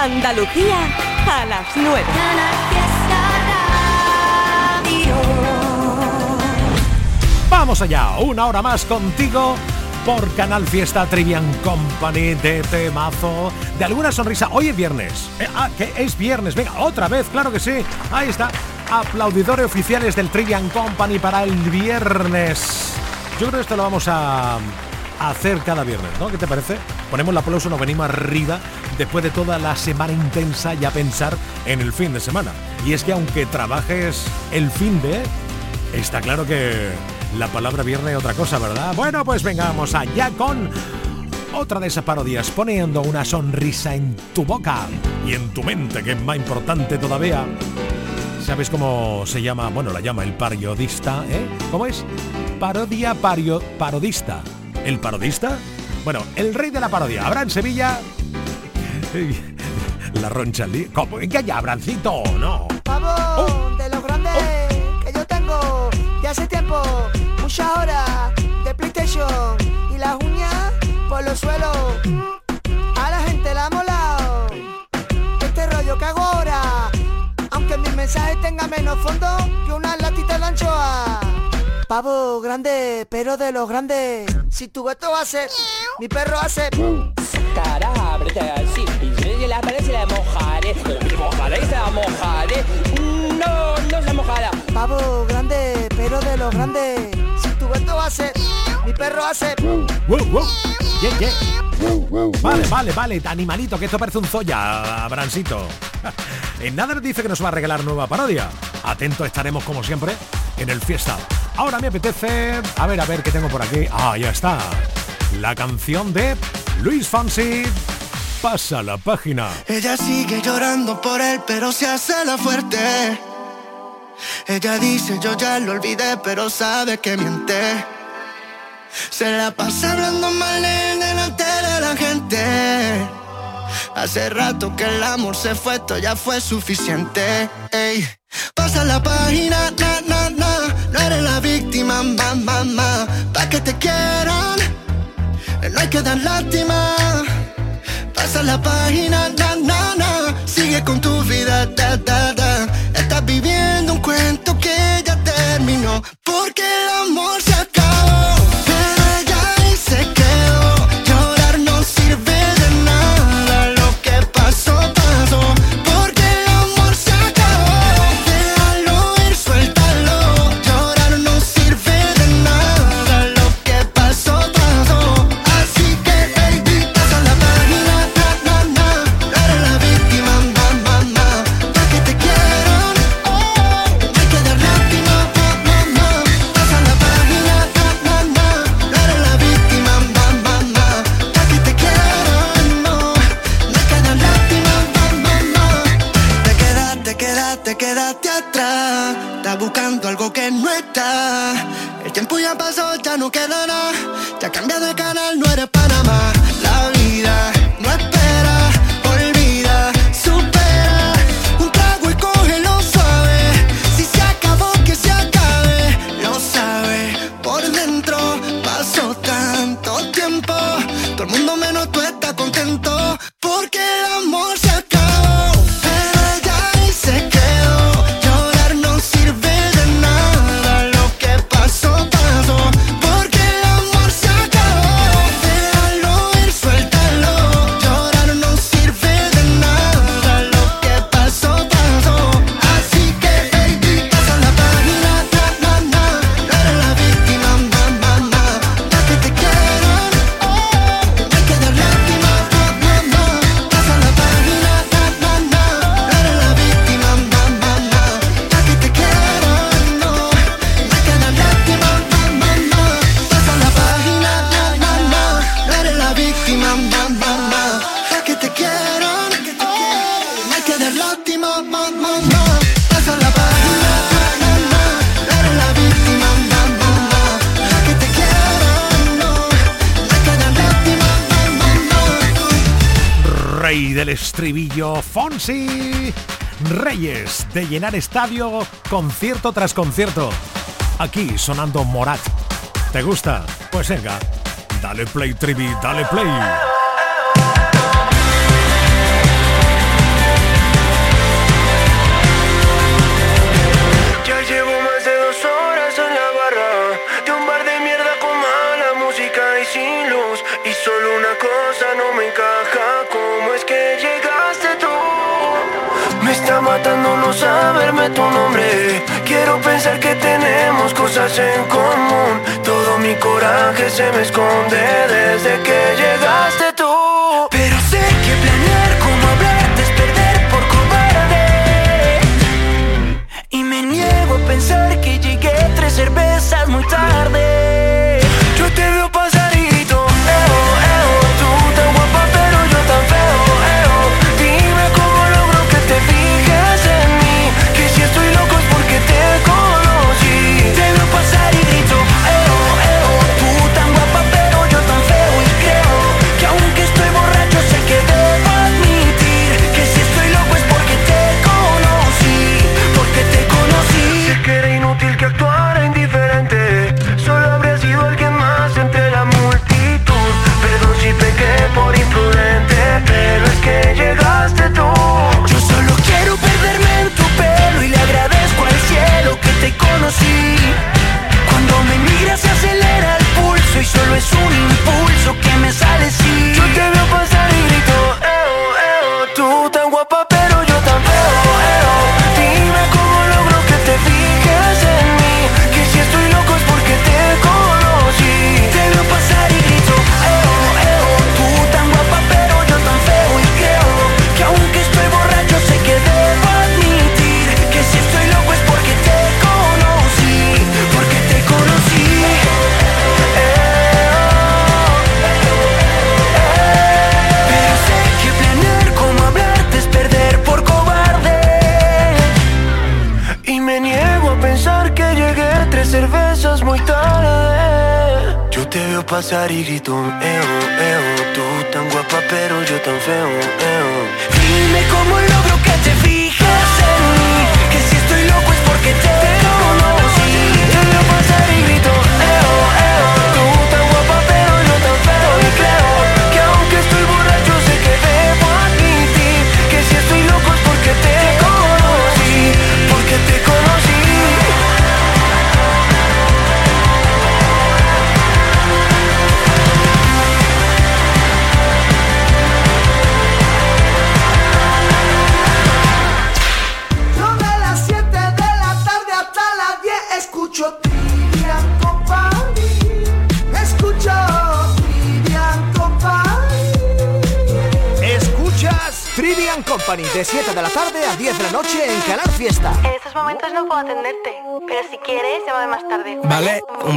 Andalucía a las 9. Vamos allá, una hora más contigo por Canal Fiesta Trivian Company de temazo, de alguna sonrisa. Hoy es viernes. Eh, ah, que es viernes. Venga, otra vez, claro que sí. Ahí está. Aplaudidores oficiales del Trivian Company para el viernes. Yo creo que esto lo vamos a hacer cada viernes, ¿no? ¿Qué te parece? Ponemos el aplauso, nos venimos arriba después de toda la semana intensa y a pensar en el fin de semana. Y es que aunque trabajes el fin de, está claro que la palabra viernes es otra cosa, ¿verdad? Bueno, pues vengamos allá con otra de esas parodias, poniendo una sonrisa en tu boca y en tu mente, que es más importante todavía. ¿Sabes cómo se llama? Bueno, la llama el periodista, ¿eh? ¿Cómo es? Parodia pario, parodista. ¿El parodista? Bueno, el rey de la parodia. ¿Habrá en Sevilla? La roncha ¿Cómo? ¿En qué hay, Abrancito? No. Pavo, oh. de los grandes oh. que yo tengo ya hace tiempo, muchas horas de PlayStation y las uñas por los suelos. A la gente la ha molado. Este rollo que hago ahora, aunque mi mensaje tenga menos fondo que una latita de anchoa. Pavo grande, pero de los grandes. Si tu gato hace, mi perro hace. Cara, ábrete así. Y la pared se la mojaré. Mojaré y se la mojaré. No, no se mojará. Pavo grande, pero de los grandes. Si tu gato hace, mi perro hace. Yeah, yeah. Vale, vale, vale, animalito, que esto parece un Zoya, Abrancito. En nada nos dice que nos va a regalar nueva parodia. Atento estaremos como siempre en el fiesta. Ahora me apetece... A ver, a ver, ¿qué tengo por aquí? Ah, ya está. La canción de Luis Fancy. Pasa la página. Ella sigue llorando por él, pero se hace la fuerte. Ella dice, yo ya lo olvidé, pero sabe que miente. Se la pasa hablando mal en delante de la gente. Hace rato que el amor se fue, esto ya fue suficiente. Ey. Pasa la página, na, na, eres la víctima, ma, ma, ma. Pa' que te quieran, no hay que dar lástima. Pasa la página, na, na, na. Sigue con tu vida, da, da, da. Estás viviendo un cuento que ya terminó. Porque el amor se no tú estás contento, porque el amor Fonsi. Reyes de llenar estadio concierto tras concierto. Aquí sonando Morat. ¿Te gusta? Pues venga, dale play, Trivi, dale play. está matando no saberme tu nombre. Quiero pensar que tenemos cosas en común. Todo mi coraje se me esconde desde que llegaste tú. Pero sé que planear como hablarte es perder por cobarde. Y me niego a pensar que llegué tres cervezas muy tarde. pasar y grito, eo, eo. Tú tan guapa, pero yo tan feo, eo. Dime cómo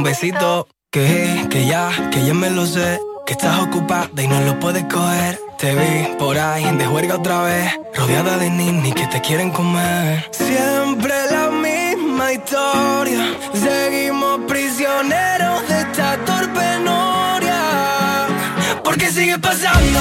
besito. Que, que ya, que ya me lo sé. Que estás ocupada y no lo puedes coger. Te vi por ahí de juerga otra vez. Rodeada de ninis que te quieren comer. Siempre la misma historia. Seguimos prisioneros de esta torpe noria. Porque sigue pasando.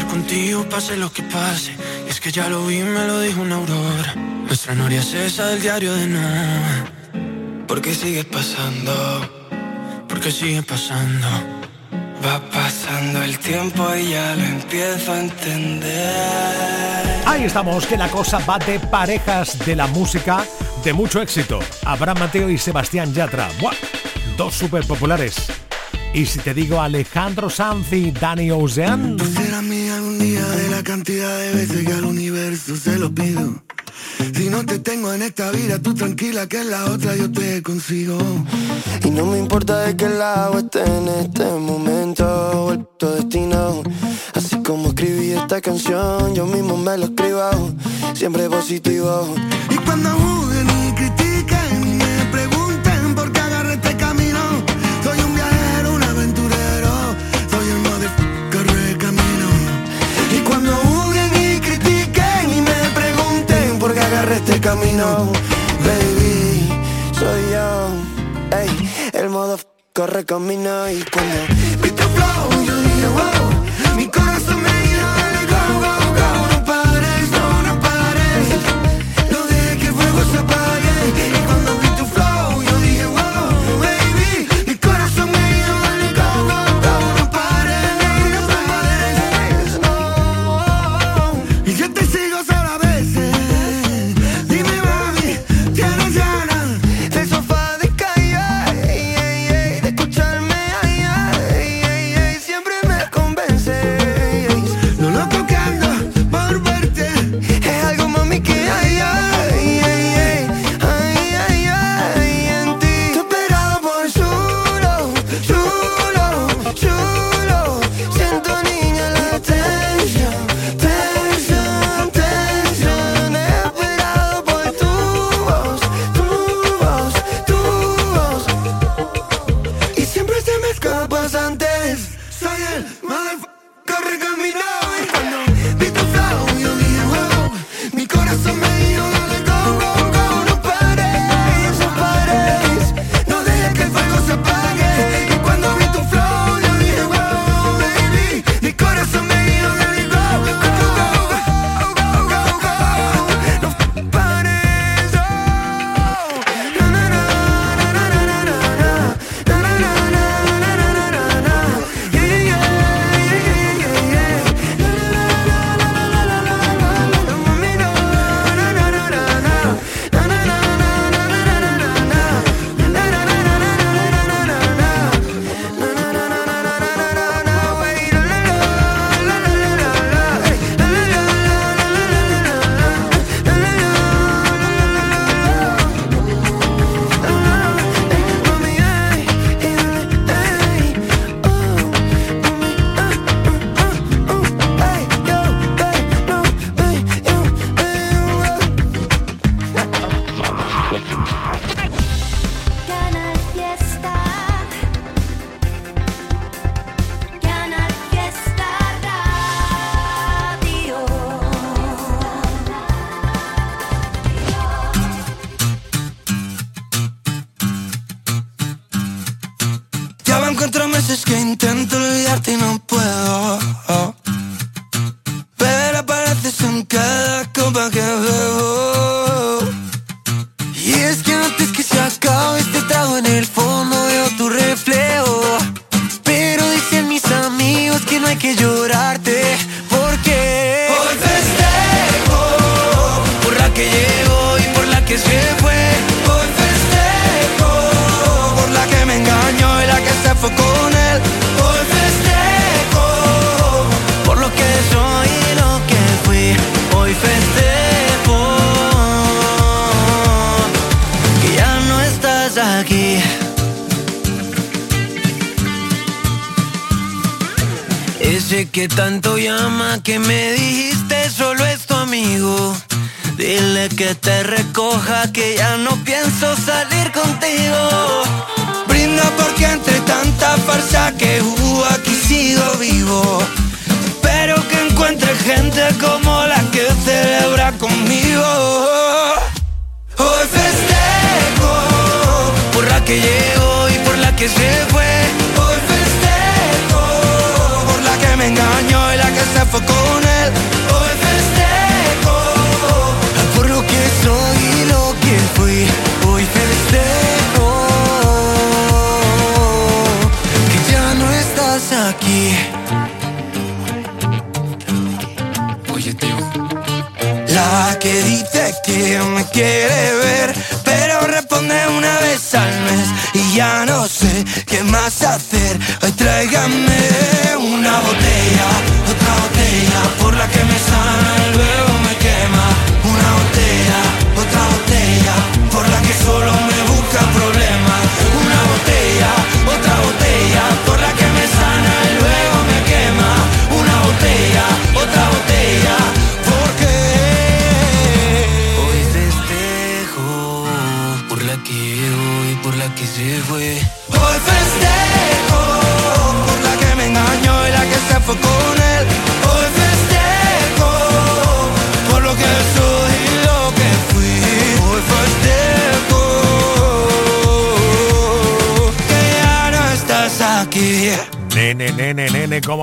Contigo pase lo que pase. es que ya lo vi, me lo dijo una aurora. Nuestra noria es esa del diario de no. Porque sigue pasando, porque sigue pasando. Va pasando el tiempo y ya lo empiezo a entender. Ahí estamos, que la cosa va de parejas de la música de mucho éxito. Abraham Mateo y Sebastián Yatra. ¡Buah! Dos súper populares. Y si te digo Alejandro Sanz y Dani Ocean. Tú serás mía algún día de la cantidad de veces que al universo se lo pido. Si no te tengo en esta vida, tú tranquila que en la otra yo te consigo. Y no me importa de qué lado esté en este momento, vuelto destino. Así como escribí esta canción, yo mismo me lo escribo, siempre positivo. Y cuando camino, baby, soy yo, ey, el modo corre camino y cuando vi tu flow, yo dije wow, mi corazón me meses que intento olvidarte y no puedo. Pero apareces en cada copa que bebo. Que tanto llama que me dijiste solo es tu amigo. Dile que te recoja que ya no pienso salir contigo. Brinda porque entre tanta farsa que hubo aquí sigo vivo. Espero que encuentre gente como la que celebra conmigo. Hoy festejo por la que llegó y por la que se fue. Hoy festejo por lo que soy y lo que fui. Hoy festejo que ya no estás aquí. Oye, tío. La que dice que me quiere ver, pero responde una vez al mes. Y ya no sé qué más hacer. Hoy tráigame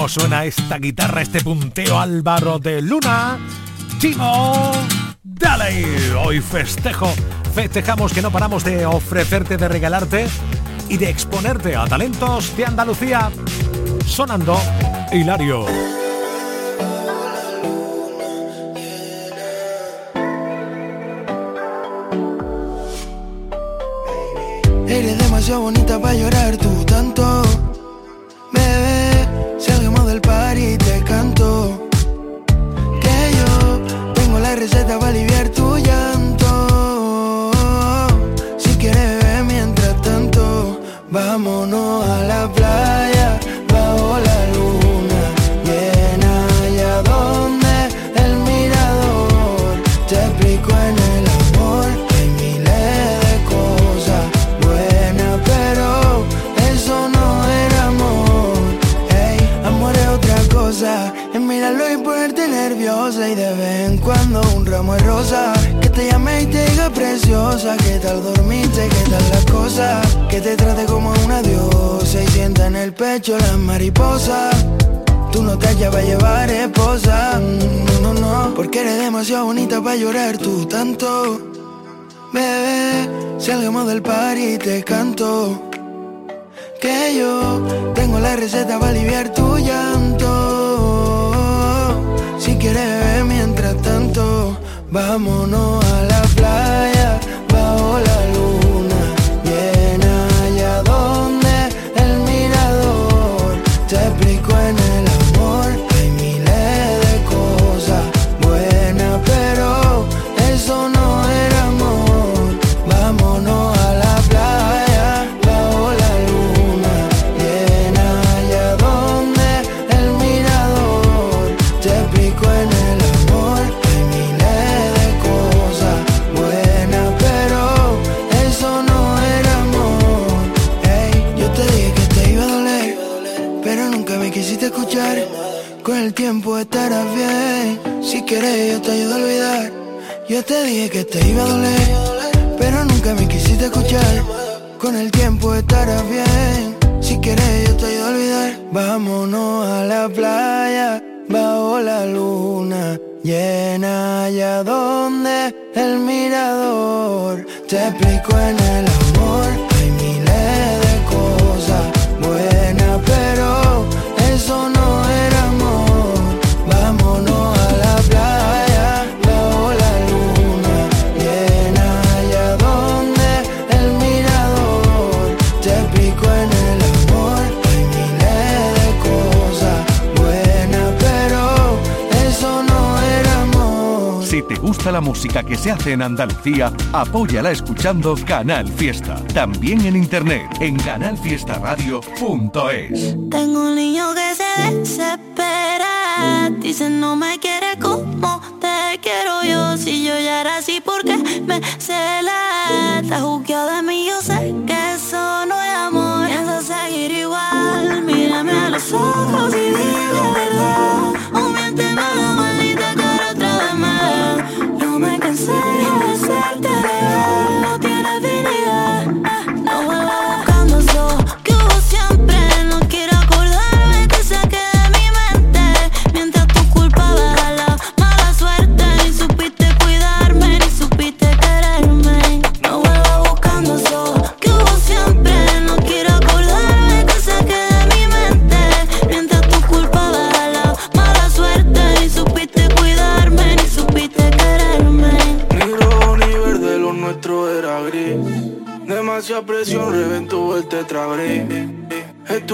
suena esta guitarra, este punteo Álvaro de Luna. Timo, dale. Hoy festejo, festejamos que no paramos de ofrecerte, de regalarte y de exponerte a talentos de Andalucía. Sonando Hilario. Eres demasiado bonita para llorar tú preciosa. ¿Qué tal dormiste? ¿Qué tal las cosas? Que te trate como una diosa y sienta en el pecho las mariposas. Tú no te hallas para llevar esposa, mm, no, no, no, porque eres demasiado bonita para llorar tú tanto. Bebé, salgamos del par y te canto. Que yo tengo la receta para aliviar tu llanto. Si quieres beber mientras tanto, vámonos a la playa, tiempo estarás bien. Si quieres yo te ayudo a olvidar. Yo te dije que te iba a doler, pero nunca me quisiste escuchar. Con el tiempo estarás bien. Si quieres yo te ayudo a olvidar. Vámonos a la playa, bajo la luna llena allá donde el mirador te explico en el amor. La música que se hace en Andalucía, apóyala escuchando Canal Fiesta. También en internet en canalfiestaradio.es. Tengo un niño que se desespera. Dice no me quiere como te quiero yo. Si yo ya era así, porque me cela? Está juzgado de mí, yo sé que eso no es amor. Piensa seguir igual. Mírame a los ojos y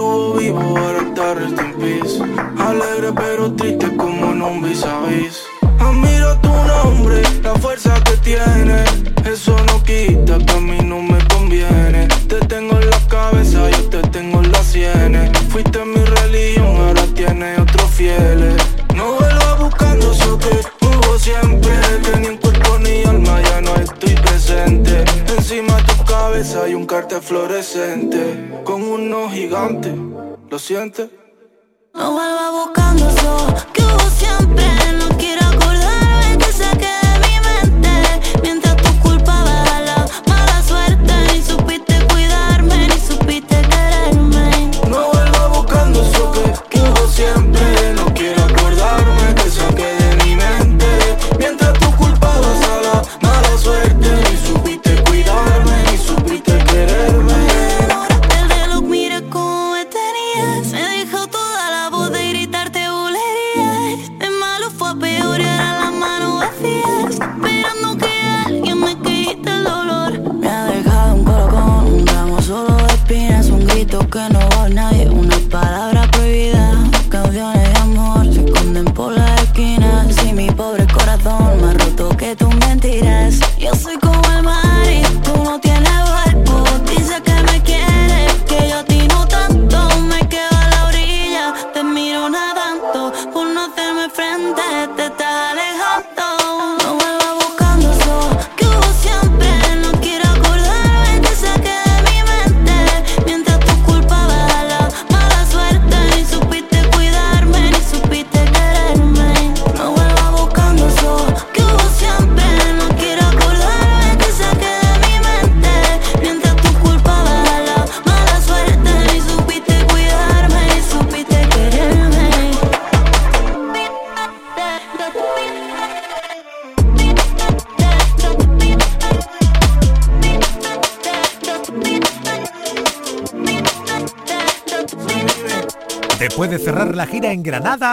Estuvo vivo, ahora está rest in peace. Alegre pero triste como en un vis a vis Admiro tu nombre, la fuerza que tiene. Eso no quita que a mí no me conviene. Te tengo en la cabeza, yo te tengo en las sienes. Fuiste mi religión, ahora tiene otros fieles. No vuelvas buscando eso que hubo siempre. Que ni en cuerpo ni alma ya no estoy presente. Encima de tu cabeza hay un cartel Con ¿lo sientes? No vuelva buscando eso que hubo siempre.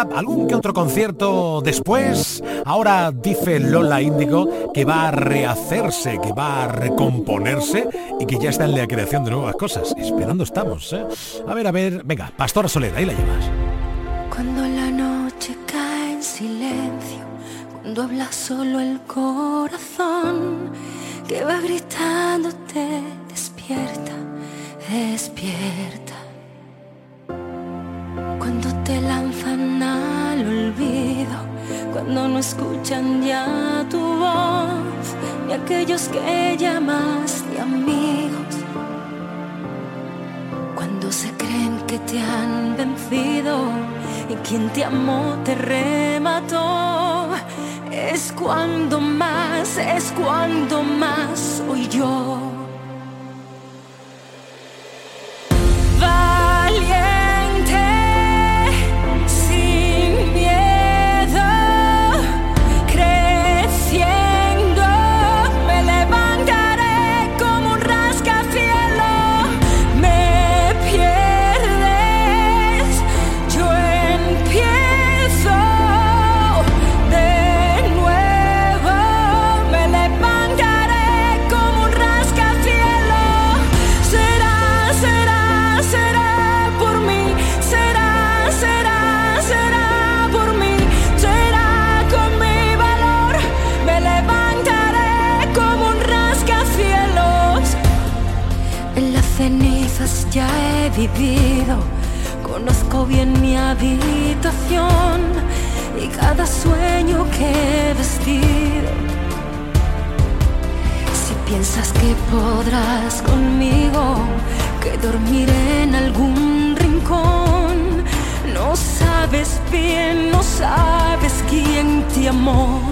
Granada, algún que otro concierto después, ahora dice Lola Índigo que va a rehacerse, que va a recomponerse y que ya está en la creación de nuevas cosas. Esperando estamos, ¿eh? A ver, a ver, venga, Pastora Soledad, ahí la llevas. Cuando la noche cae en silencio, cuando habla solo el corazón, que va gritándote, despierta, despierta. Cuando no escuchan ya tu voz, ni aquellos que llamas de amigos, cuando se creen que te han vencido y quien te amó te remató, es cuando más, es cuando más soy yo. Vivido. Conozco bien mi habitación y cada sueño que he vestido. Si piensas que podrás conmigo, que dormiré en algún rincón, no sabes bien, no sabes quién te amó.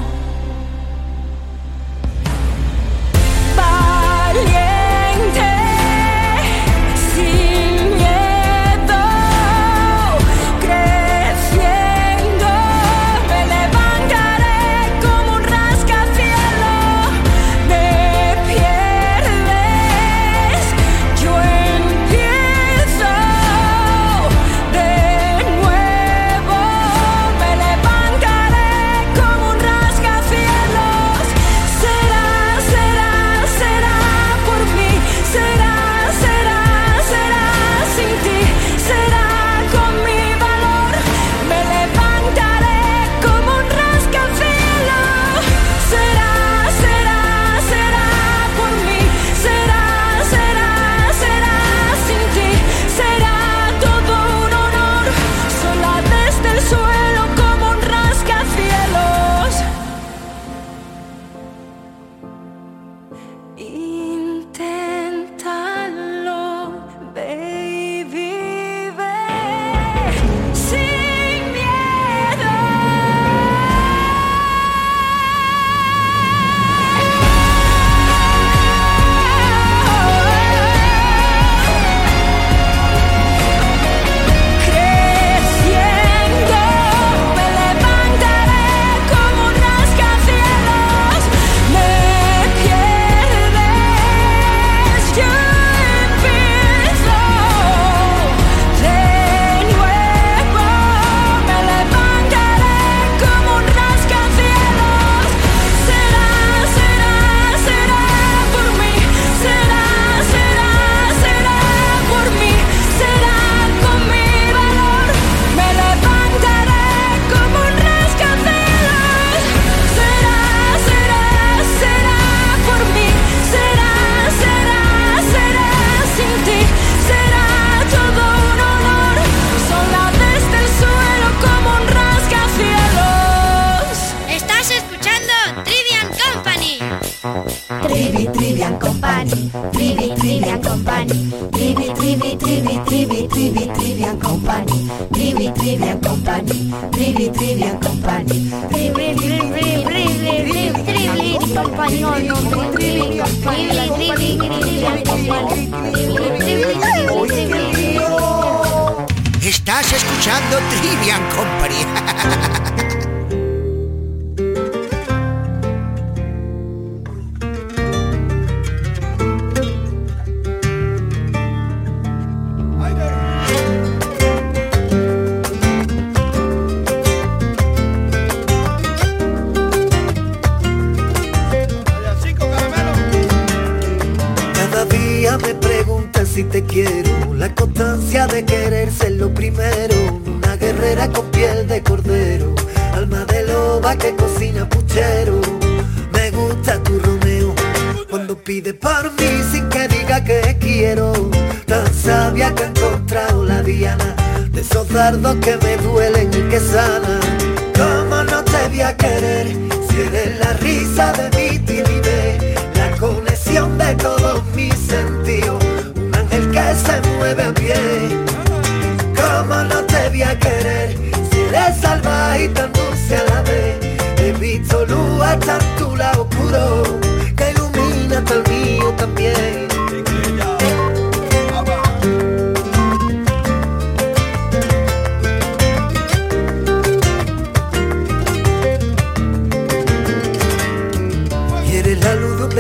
Company. Trivi, Trivi, Trivi, Trivi, Trivi, Trivian Company. Trivi, Trivian Company. Trivi, Trivian Company. Trivi, Trivi, Trivi, Trivi, Trivi, Company. No, Trivi, Company. Trivi, Trivian Company. Estás escuchando Trivian Company. Dardos que me duelen y que sanan. ¿Cómo no te voy a querer si eres la risa de mi timidez? La conexión de todos mis sentidos, un ángel que se mueve a pie. ¿Cómo no te voy a querer si eres salvaje y tan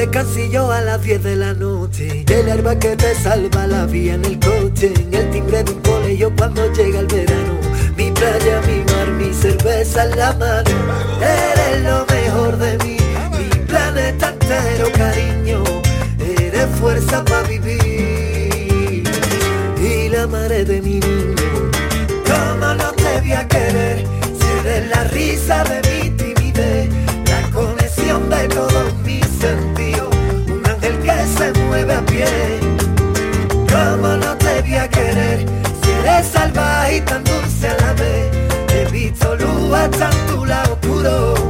descansillo a las 10 de la noche. El arma que te salva la vía en el coche. En el timbre de un colegio cuando llega el verano. Mi playa, mi mar, mi cerveza en la mano. Eres lo mejor de mí. Mi planeta entero, cariño. Eres fuerza para vivir. Y la madre de mi niño. ¿Cómo no te voy a querer Si eres la risa de mi pie ¿Cómo no te voy a querer. Si eres salvaje y tan dulce a la vez He visto luz hasta en tu lado oscuro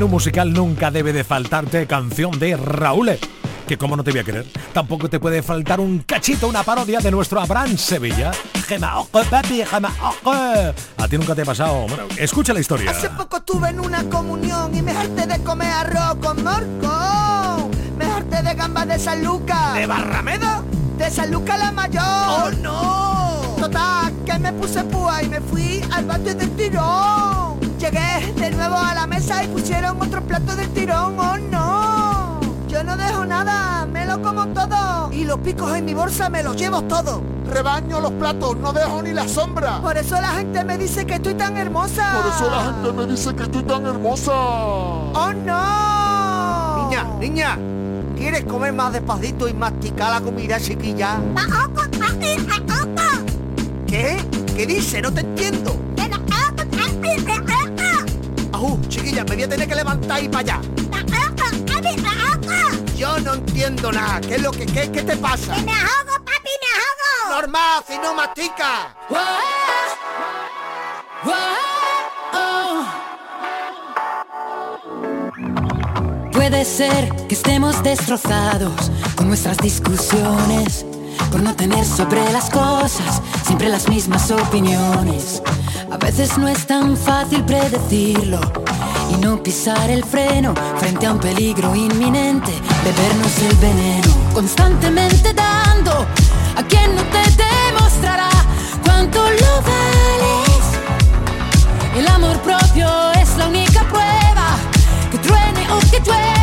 menú musical nunca debe de faltarte canción de Raúl. Que como no te voy a querer, tampoco te puede faltar un cachito, una parodia de nuestro Abraham Sevilla. Gema, ojo, papi, gema, ojo. A ti nunca te ha pasado. Bueno, escucha la historia. Hace poco estuve en una comunión y me harté de comer arroz con morco. Me harté de gambas de San Lucas. ¿De Barrameda? De San Lucas la mayor. ¡Oh, no! Total, que me puse púa y me fui al patio del tirón. Llegué de nuevo a la mesa y pusieron otro plato del tirón. ¡Oh, no! Yo no dejo nada, me lo como todo. Y los picos en mi bolsa me los llevo todo. Rebaño los platos, no dejo ni la sombra. Por eso la gente me dice que estoy tan hermosa. Por eso la gente me dice que estoy tan hermosa. ¡Oh, no! Niña, niña, ¿quieres comer más despacito y masticar la comida, chiquilla? ¿Qué? ¿Qué dice? No te entiendo. Ajú, chiquilla, me voy a tener que levantar y para allá. Yo no entiendo nada. ¿Qué es lo que qué, qué te pasa? me ahogo, papi, me ahogo. Normal, si no mastica. Puede ser que estemos destrozados con nuestras discusiones, por no tener sobre las cosas siempre las mismas opiniones. A veces no es tan fácil predecirlo y no pisar el freno frente a un peligro inminente, bebernos el veneno, constantemente dando a quien no te demostrará cuánto lo vales. El amor propio es la única prueba que truene o que llueva.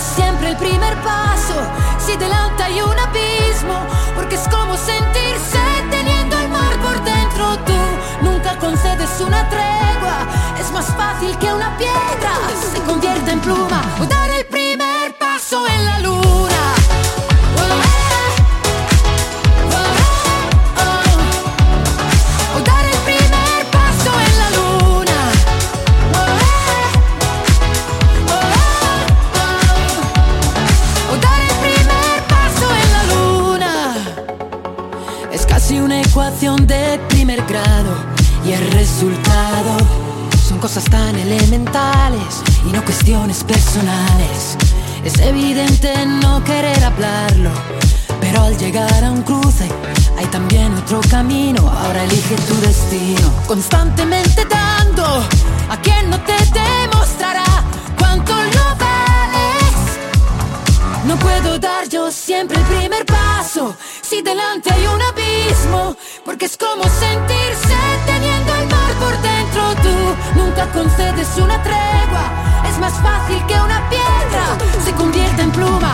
Siempre el primer paso. Si delante hay un abismo, porque es como sentirse teniendo el mar por dentro. Tú nunca concedes una tregua, es más fácil que una piedra se convierta en pluma. O dar el el resultado son cosas tan elementales y no cuestiones personales. Es evidente no querer hablarlo, pero al llegar a un cruce hay también otro camino. Ahora elige tu destino, constantemente dando a quien no te demostrará cuánto lo vales. No puedo dar yo siempre el primer paso si delante hay un abismo, porque es como sentirse teniendo concedes una tregua, es más fácil que una piedra se convierta en pluma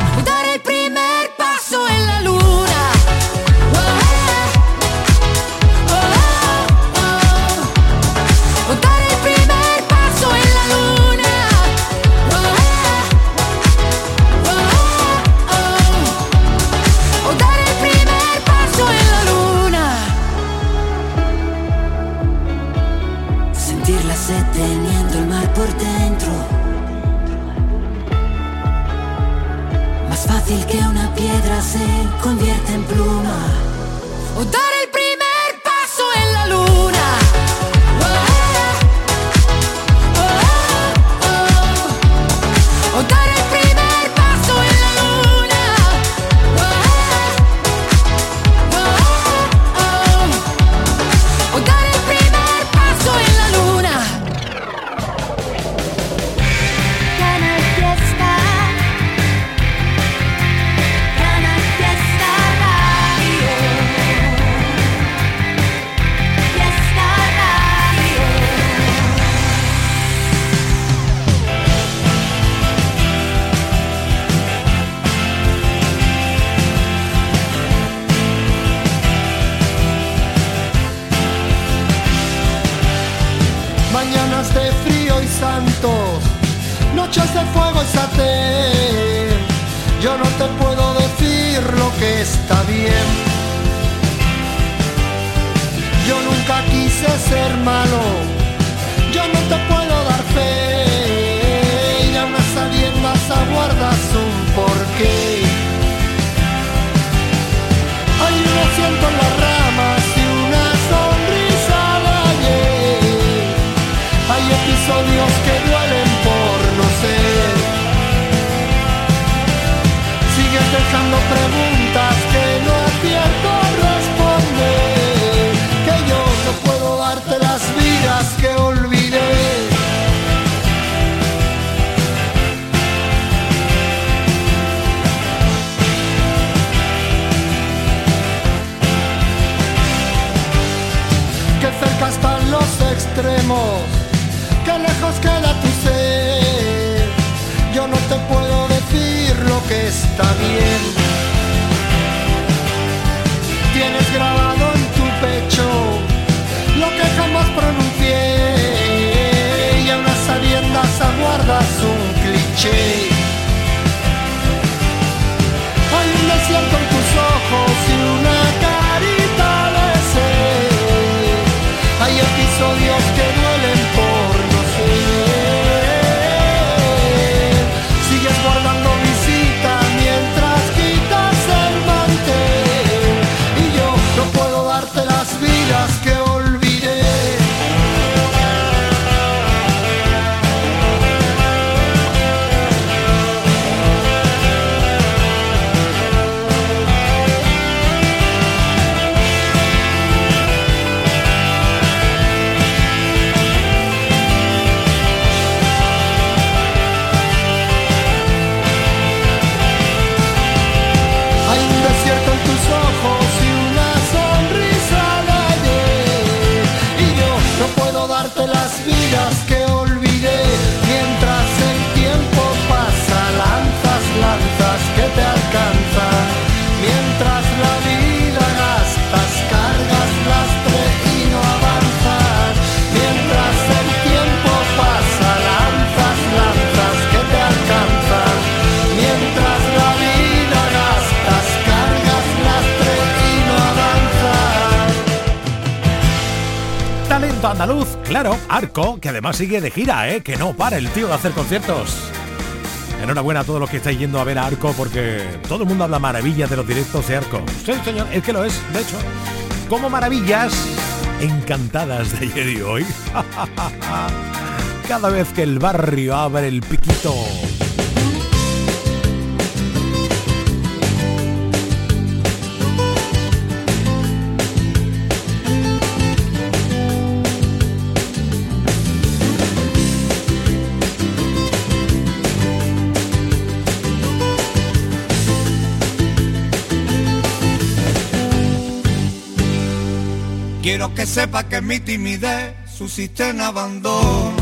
convierte en pluma. Claro, Arco, que además sigue de gira, ¿eh? que no para el tío de hacer conciertos. Enhorabuena a todos los que estáis yendo a ver a Arco porque todo el mundo habla maravillas de los directos de Arco. Sí, señor, es que lo es, de hecho. Como maravillas encantadas de ayer y hoy. Cada vez que el barrio abre el piquito. Quiero que sepa que mi timidez susiste en abandono.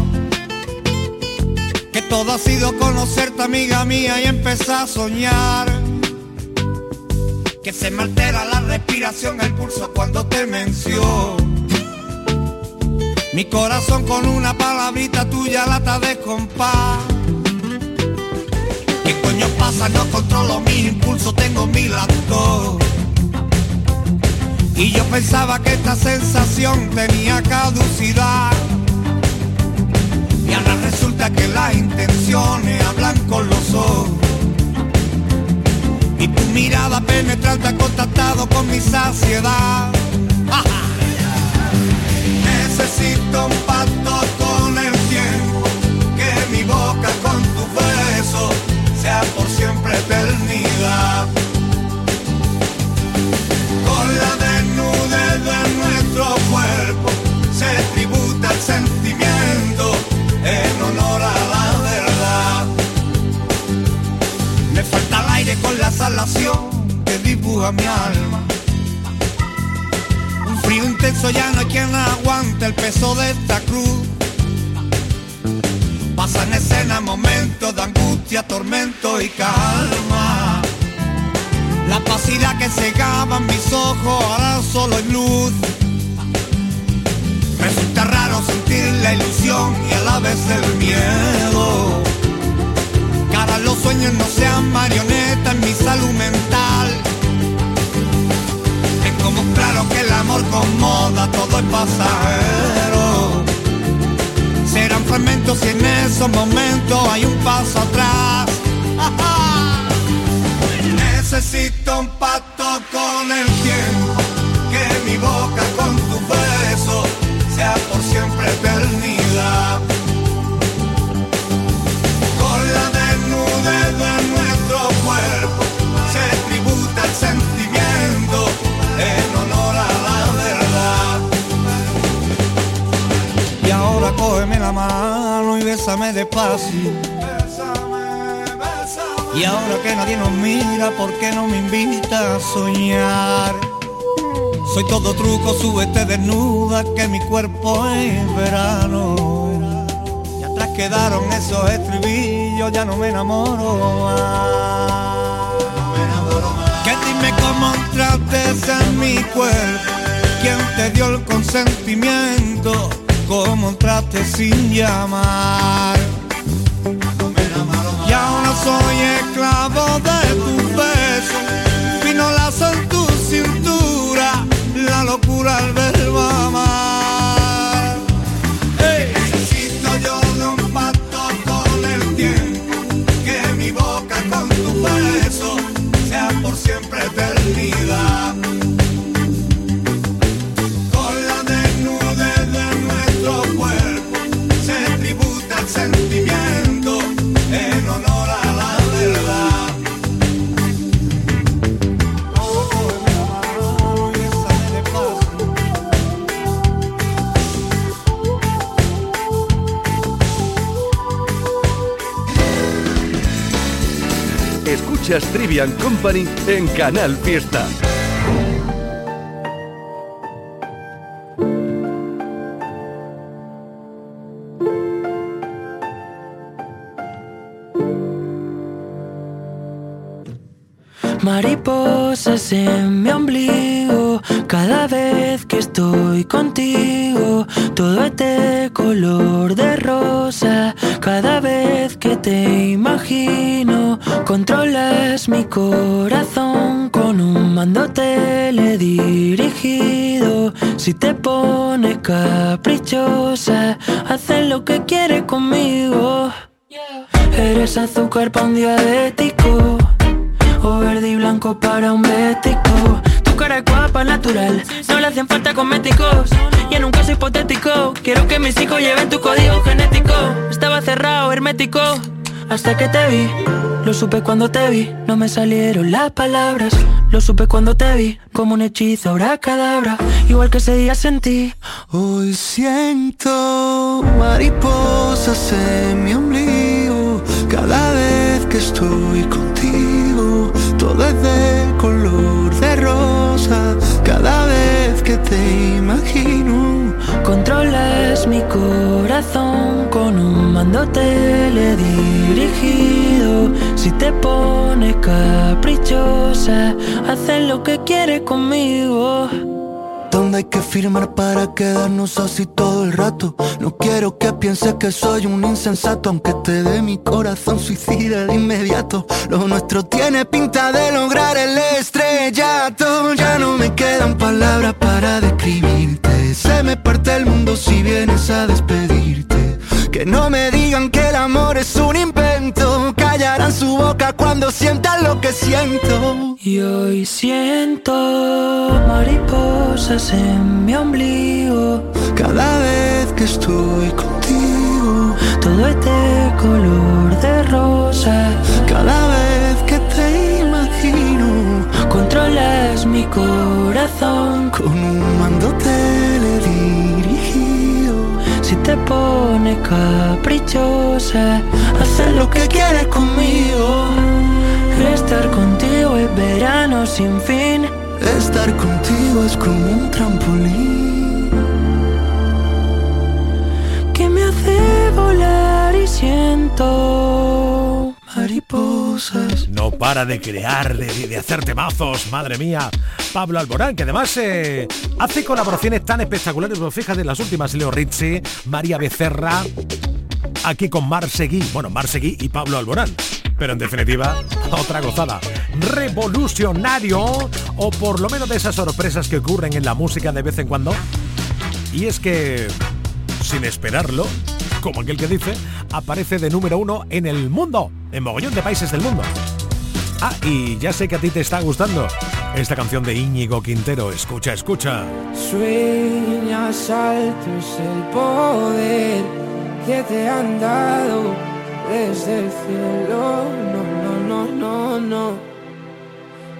Que todo ha sido conocerte amiga mía y empezar a soñar. Que se me altera la respiración, el pulso cuando te menciono. Mi corazón con una palabrita tuya lata de compás. ¿Qué coño pasa? No controlo mis impulsos, tengo mi lacto. Y yo pensaba que esta sensación tenía caducidad. Y ahora resulta que las intenciones hablan con los ojos. Y tu mirada penetrante ha contactado con mi saciedad. Necesito un pacto con el tiempo, que mi boca con tu beso sea por siempre eternidad. Sentimiento en honor a la verdad. Me falta el aire con la salación que dibuja mi alma. Un frío intenso ya no hay quien aguante el peso de esta cruz. Pasan escena momentos de angustia, tormento y calma. La opacidad que cegaba mis ojos ahora solo es luz. La ilusión y a la vez el miedo. Ahora los sueños no sean marionetas en mi salud mental. Es como claro que el amor con moda todo es pasajero. Serán fragmentos y en esos momentos hay un paso atrás. Necesito un pacto con el tiempo, que mi boca con tu beso sea por siempre eternidad. Con la desnudez de nuestro cuerpo se tributa el sentimiento en honor a la verdad. Y ahora cógeme la mano y bésame despacio. Y ahora que nadie nos mira, ¿por qué no me invita a soñar? Soy todo truco, súbete desnuda, que mi cuerpo es verano. Y atrás quedaron esos estribillos, ya no me enamoro más. Que dime cómo entraste en mi cuerpo, quién te dio el consentimiento, cómo entraste sin llamar. Y ahora soy esclavo de tu beso, vino la al verbo amar. Ey. Necesito yo de un pacto con el tiempo, que mi boca con tu beso sea por siempre eternidad. Escuchas Trivian Company en Canal Fiesta. Mariposas en mi ombligo, cada vez que estoy contigo, todo es de color de rosa, cada vez que te imagino, controlas mi corazón con un mando teledirigido, si te pones caprichosa, haces lo que quieres conmigo. Eres azúcar para un diabético, o verde y blanco para un bético. Tu cara es guapa, natural, no le hacen falta cosméticos. Y en un caso hipotético, quiero que mis hijos lleven tu código genético. Estaba cerrado, hermético, hasta que te vi. Lo supe cuando te vi, no me salieron las palabras. Lo supe cuando te vi, como un hechizo, ahora cadabra. Igual que ese día sentí. Hoy siento mariposas en mi ombligo. Cada vez que estoy contigo, todo es de color de rosa. Que te imagino, controlas mi corazón con un mando teledirigido. Si te pones caprichosa, haces lo que quieres conmigo. ¿Dónde hay que firmar para quedarnos así todo el rato? No quiero que pienses que soy un insensato, aunque te dé mi corazón suicida de inmediato. Lo nuestro tiene pinta de lograr el estrellato. Ya no me quedan palabras para describirte. Se me parte el mundo si vienes a despedirte. Que no me digan que el amor es un invento. Callarán su boca cuando sientan lo que siento. Y hoy siento mariposas en mi ombligo. Cada vez que estoy contigo, todo es de color de rosa. Cada vez que te imagino, controlas mi corazón con un mando. Si te pones caprichosa, hacer lo que quieres conmigo. Estar contigo es verano sin fin. Estar contigo es como un trampolín que me hace volar y siento mariposas. No para de crear, de, de hacer temazos, madre mía. Pablo Alborán, que además eh, hace colaboraciones tan espectaculares. Pero fíjate, las últimas Leo Rizzi, María Becerra, aquí con Marsegui. Bueno, Marsegui y Pablo Alborán. Pero en definitiva, otra gozada. Revolucionario, o por lo menos de esas sorpresas que ocurren en la música de vez en cuando. Y es que, sin esperarlo, como aquel que dice, aparece de número uno en el mundo, en mogollón de países del mundo. Ah, y ya sé que a ti te está gustando esta canción de Íñigo Quintero. Escucha, escucha. Sueñas alto es el poder que te han dado desde el cielo. No, no, no, no, no.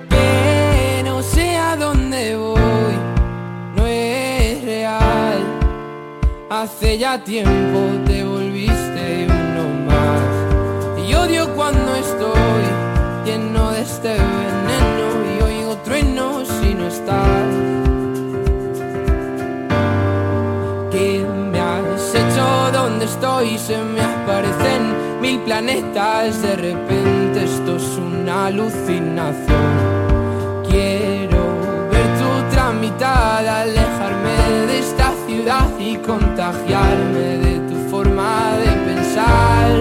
Pero sé a dónde voy, no es real. Hace ya tiempo Cuando estoy lleno de este veneno y oigo truenos si no estás. ¿Qué me has hecho? ¿Dónde estoy? Se me aparecen mil planetas. De repente esto es una alucinación. Quiero ver tu tramitada, alejarme de esta ciudad y contagiarme de tu forma de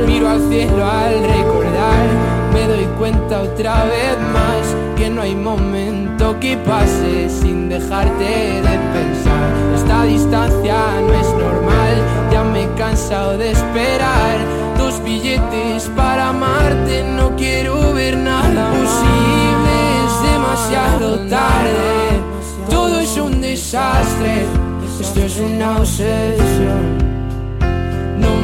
Miro al cielo al recordar, me doy cuenta otra vez más que no hay momento que pase sin dejarte de pensar. Esta distancia no es normal, ya me he cansado de esperar. Dos billetes para amarte, no quiero ver nada posible, es demasiado tarde. Todo es un desastre, esto es una obsesión.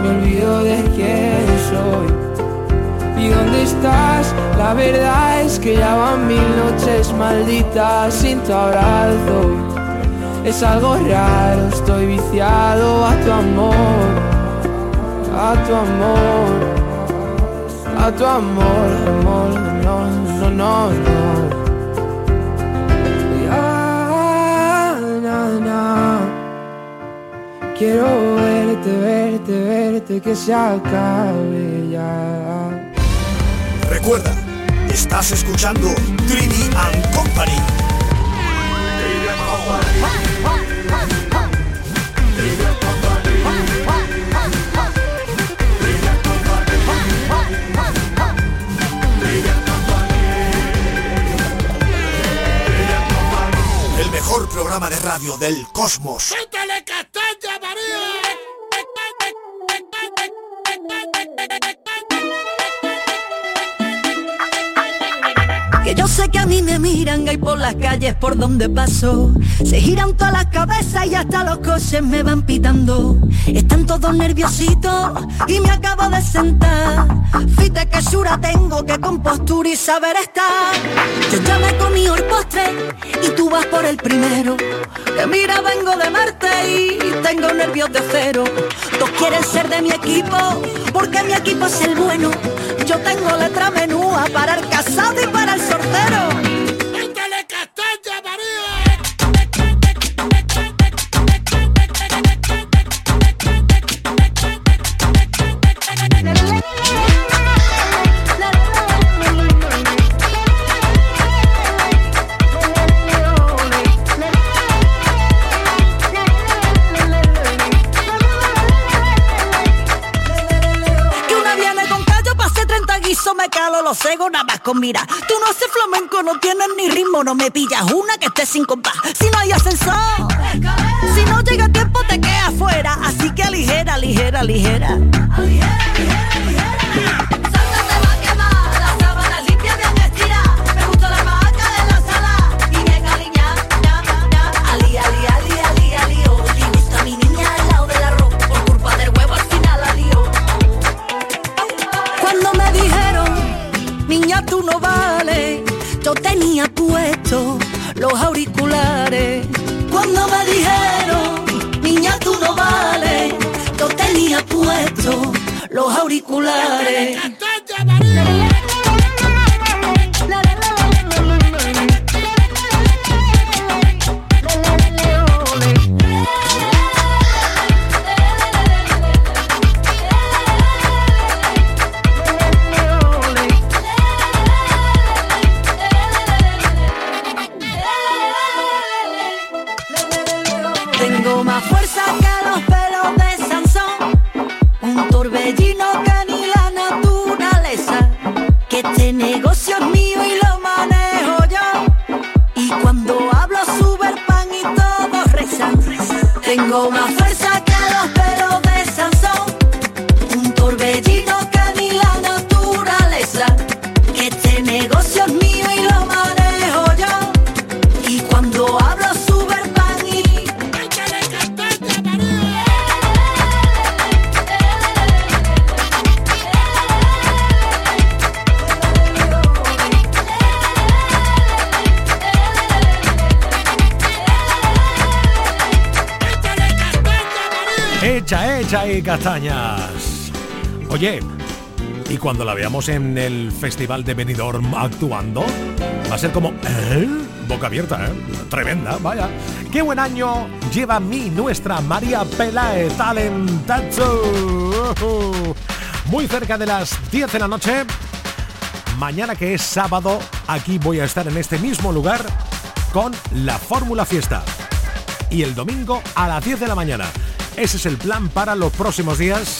me olvido de quién soy. ¿Y dónde estás? La verdad es que ya van mil noches malditas sin tu abrazo. Es algo raro, estoy viciado a tu amor, a tu amor, a tu amor, amor, no, no, no, no. Quiero verte, verte, verte, que se acabe ya. Recuerda, estás escuchando Trivi and Company. Mejor programa de radio del cosmos. Que yo sé que a mí me miran ahí por las calles por donde paso. Se giran todas las cabezas y hasta los coches me van pitando. Están todos nerviositos y me acabo de sentar. Fíjate que sura tengo, que compostura y saber estar. Yo ya me comí el postre y tú vas por el primero. Que mira, vengo de Marte y tengo nervios de cero. Todos quieren ser de mi equipo porque mi equipo es el bueno. Tengo letra menúa para el casado y para el sortero. Mira. Tú no haces flamenco, no tienes ni ritmo, no me pillas una que esté sin compás. Si no hay ascensor, si no llega tiempo, te quedas fuera. Así que aligera, ligera, ligera. Ali, los auriculares. Tengo más fuerza Castañas. Oye, y cuando la veamos en el Festival de Benidorm actuando, va a ser como... ¿eh? Boca abierta, ¿eh? Tremenda, vaya. Qué buen año lleva mi nuestra María Pelae Talentazo. Muy cerca de las 10 de la noche. Mañana que es sábado, aquí voy a estar en este mismo lugar con la Fórmula Fiesta. Y el domingo a las 10 de la mañana. Ese es el plan para los próximos días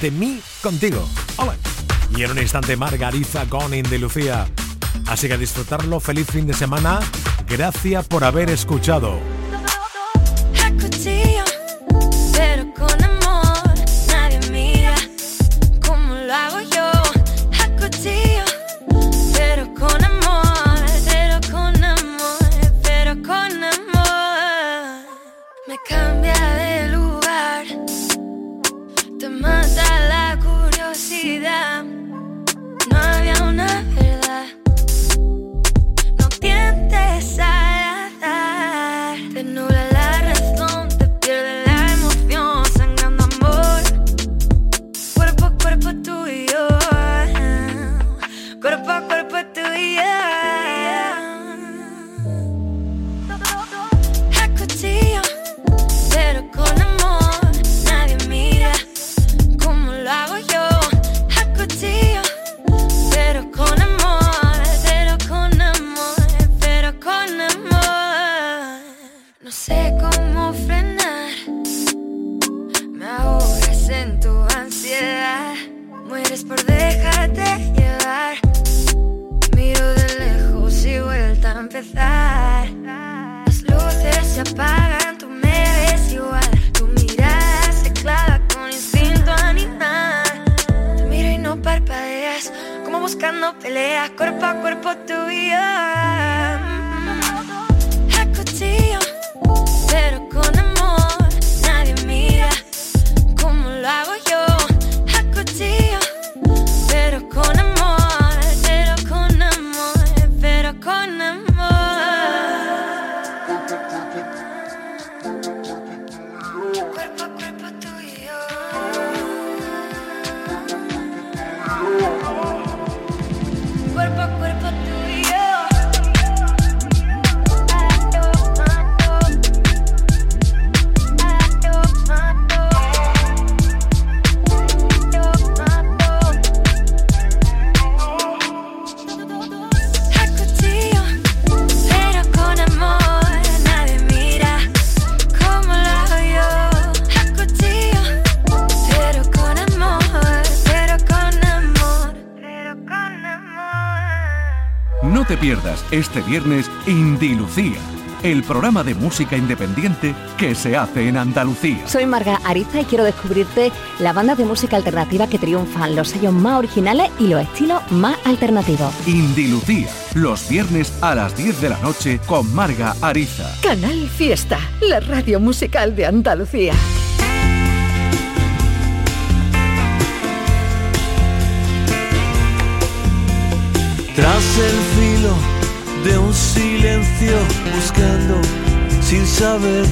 de mí contigo. Y en un instante Margarita con Lucía. Así que a disfrutarlo, feliz fin de semana. Gracias por haber escuchado. Este viernes Indilucía, el programa de música independiente que se hace en Andalucía. Soy Marga Ariza y quiero descubrirte la banda de música alternativa que triunfan, los sellos más originales y los estilos más alternativos. Indilucía, los viernes a las 10 de la noche con Marga Ariza. Canal Fiesta, la radio musical de Andalucía. Tras el filo de un silencio buscando sin saber,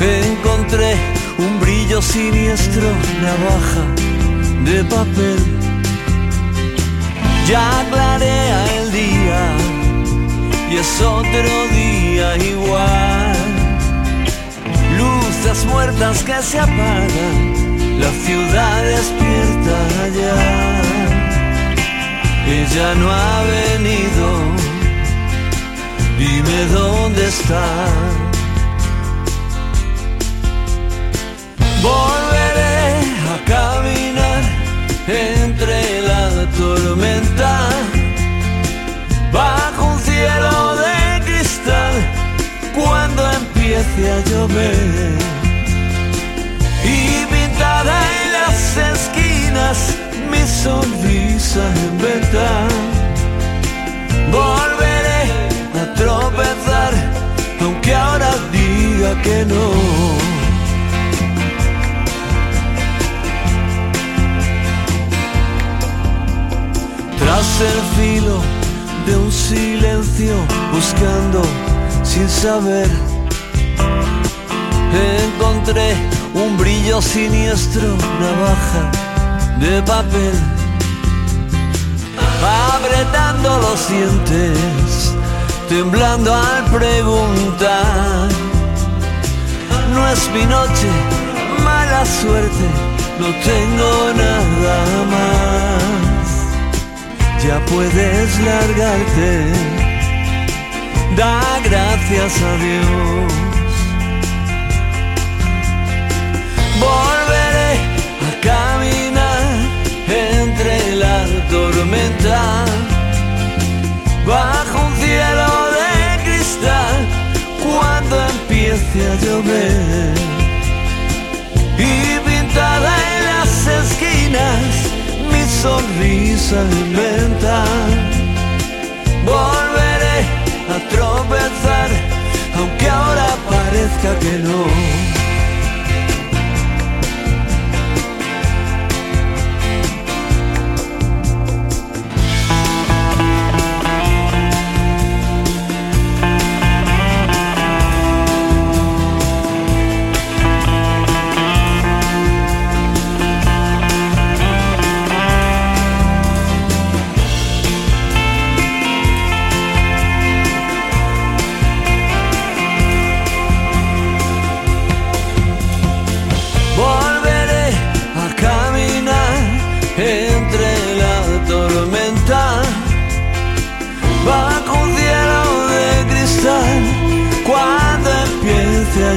encontré un brillo siniestro, navaja de papel. Ya clarea el día y es otro día igual. Luces muertas que se apagan, la ciudad despierta ya. Ella no ha venido, dime dónde está. Volveré a caminar entre la tormenta, bajo un cielo de cristal, cuando empiece a llover. Y pintada en las esquinas mi sonrisa en verdad. Volveré a tropezar, aunque ahora diga que no. Tras el filo de un silencio, buscando sin saber, encontré un brillo siniestro, navaja de papel, apretando los dientes, temblando al preguntar. No es mi noche, mala suerte, no tengo nada más. Ya puedes largarte, da gracias a Dios. Volveré a tormenta, bajo un cielo de cristal, cuando empiece a llover. Y pintada en las esquinas, mi sonrisa inventa. Volveré a tropezar, aunque ahora parezca que no.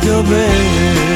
Llover.